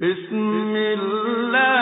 بسم الله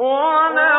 والله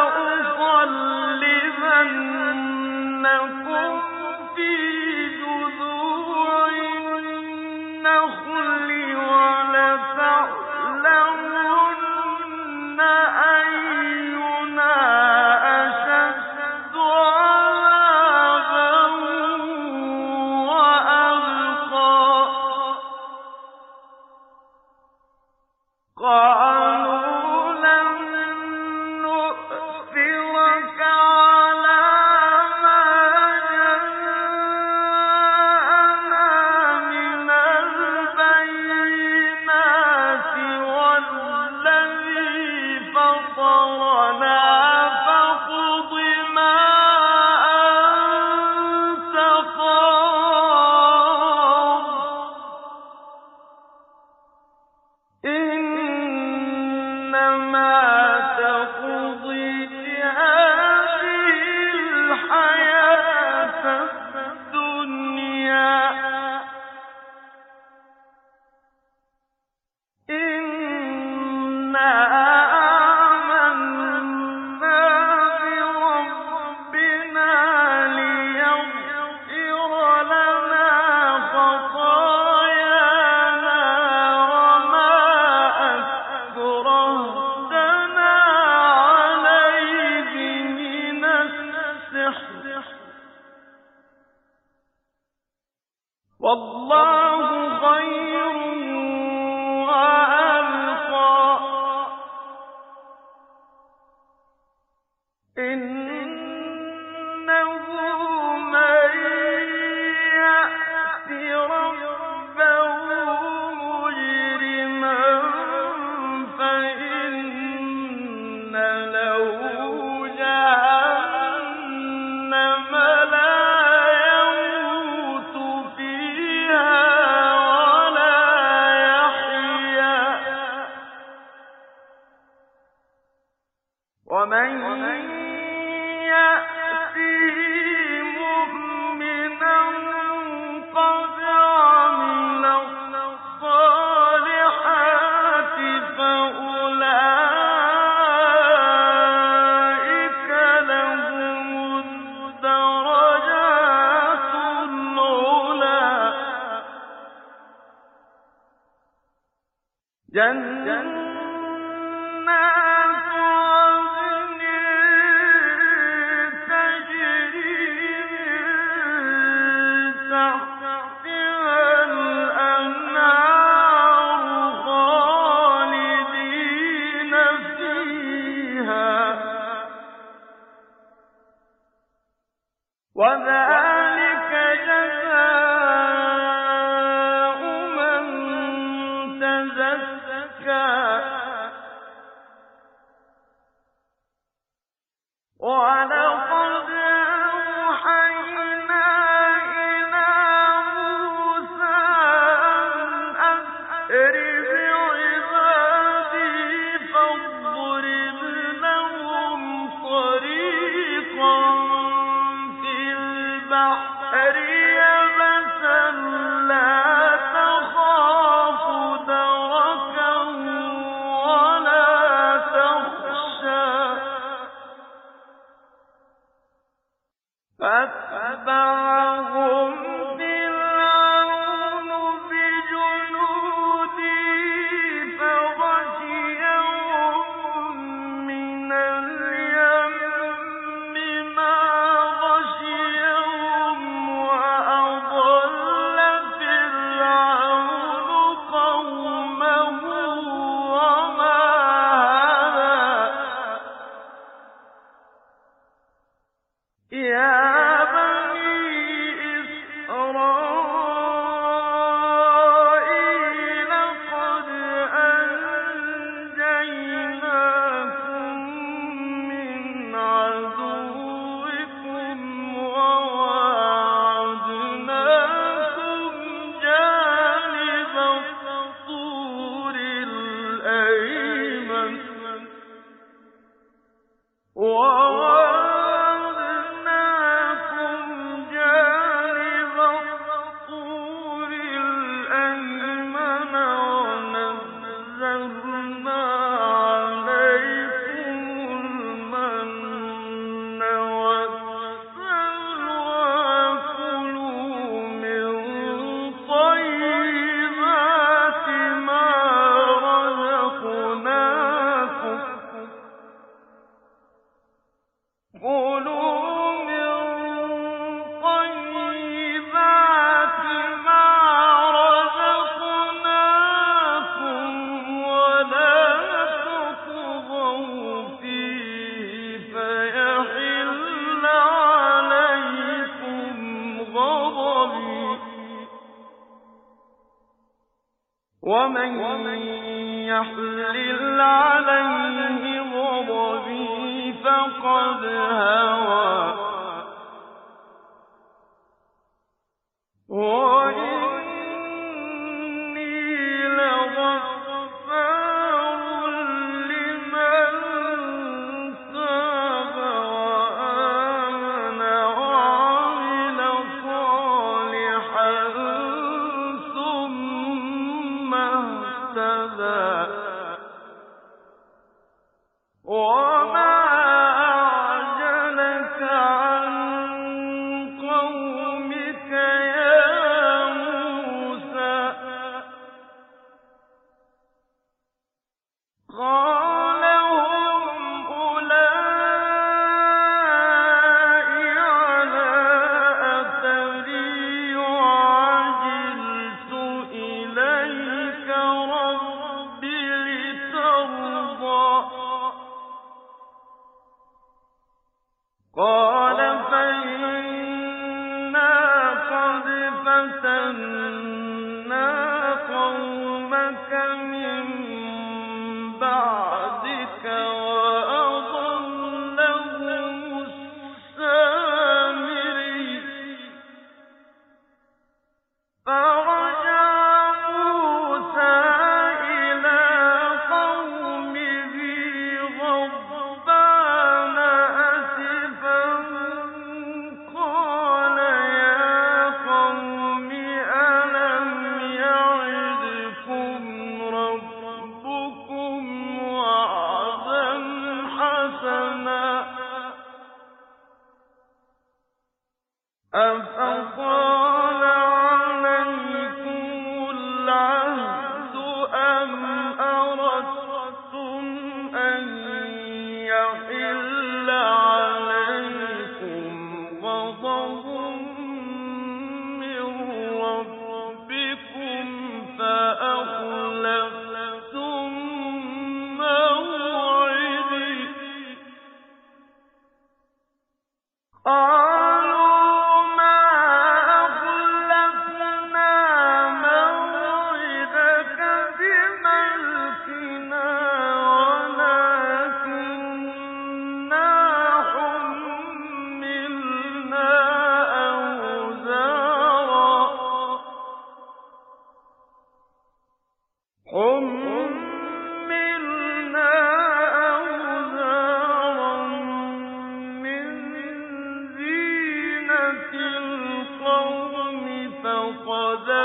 أسري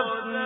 فقذفناها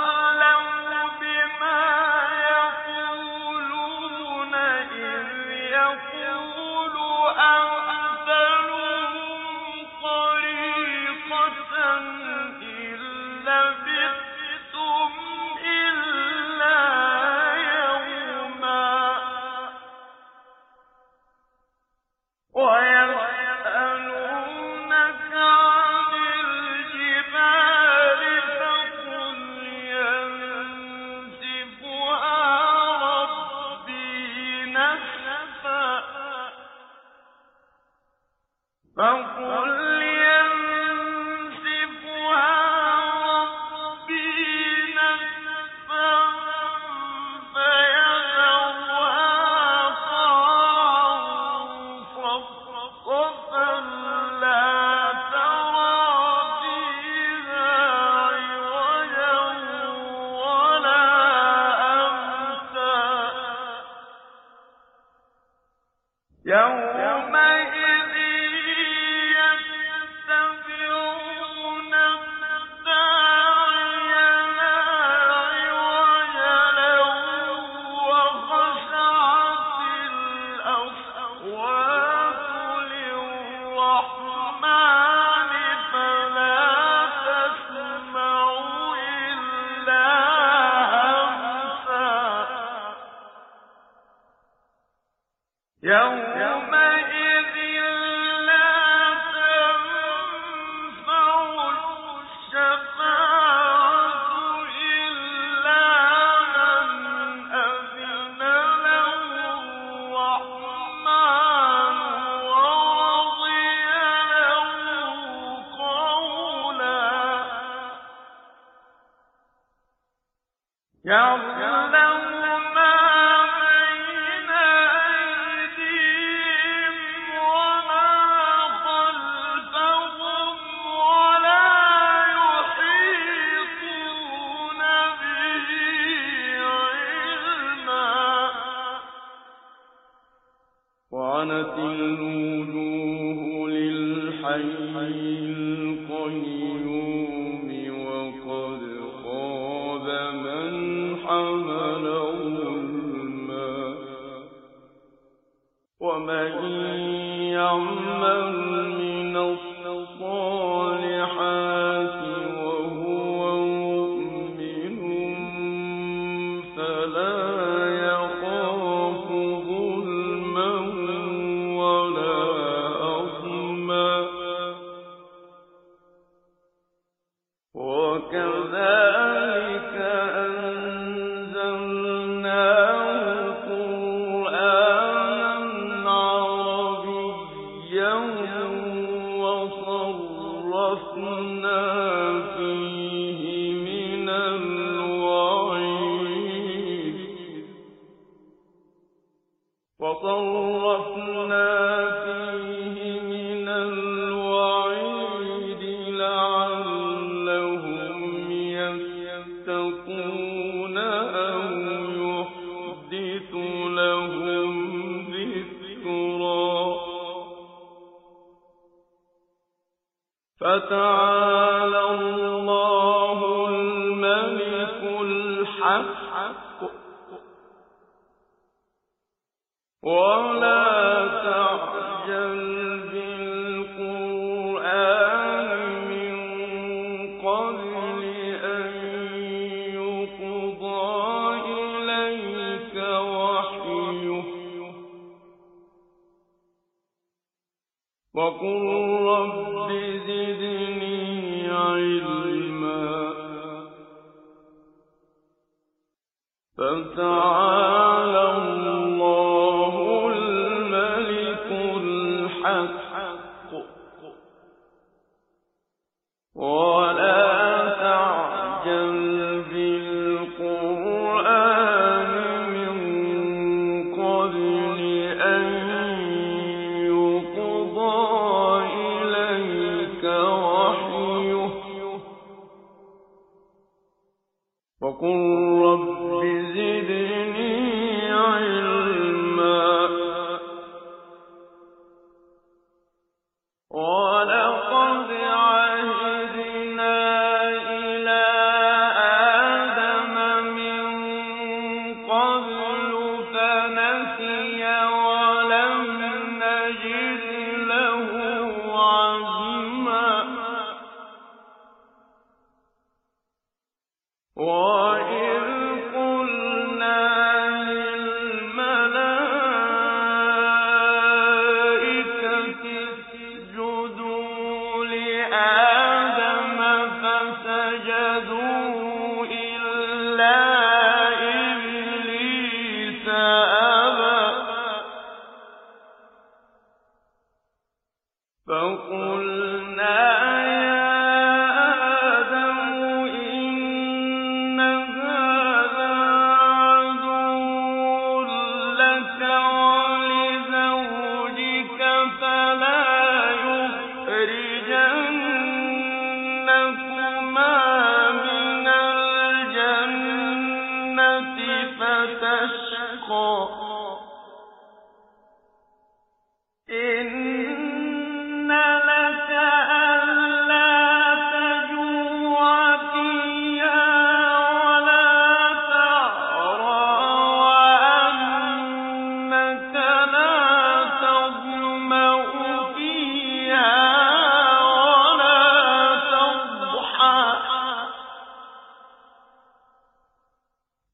رب زدني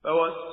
فوسوس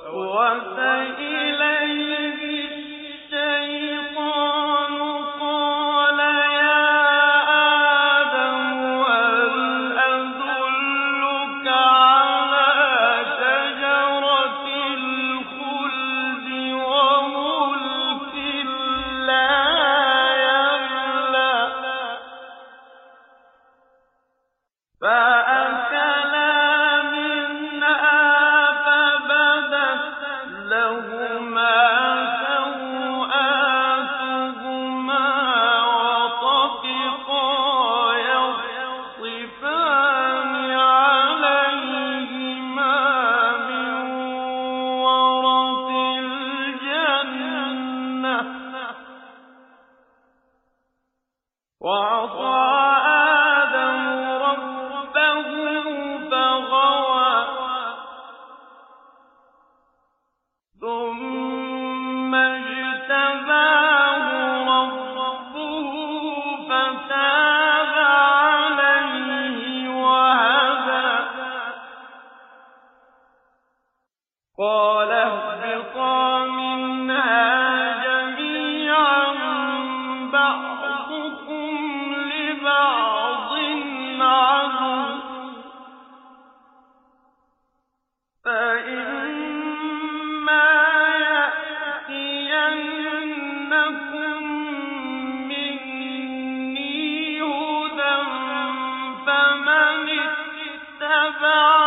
تَبَعَ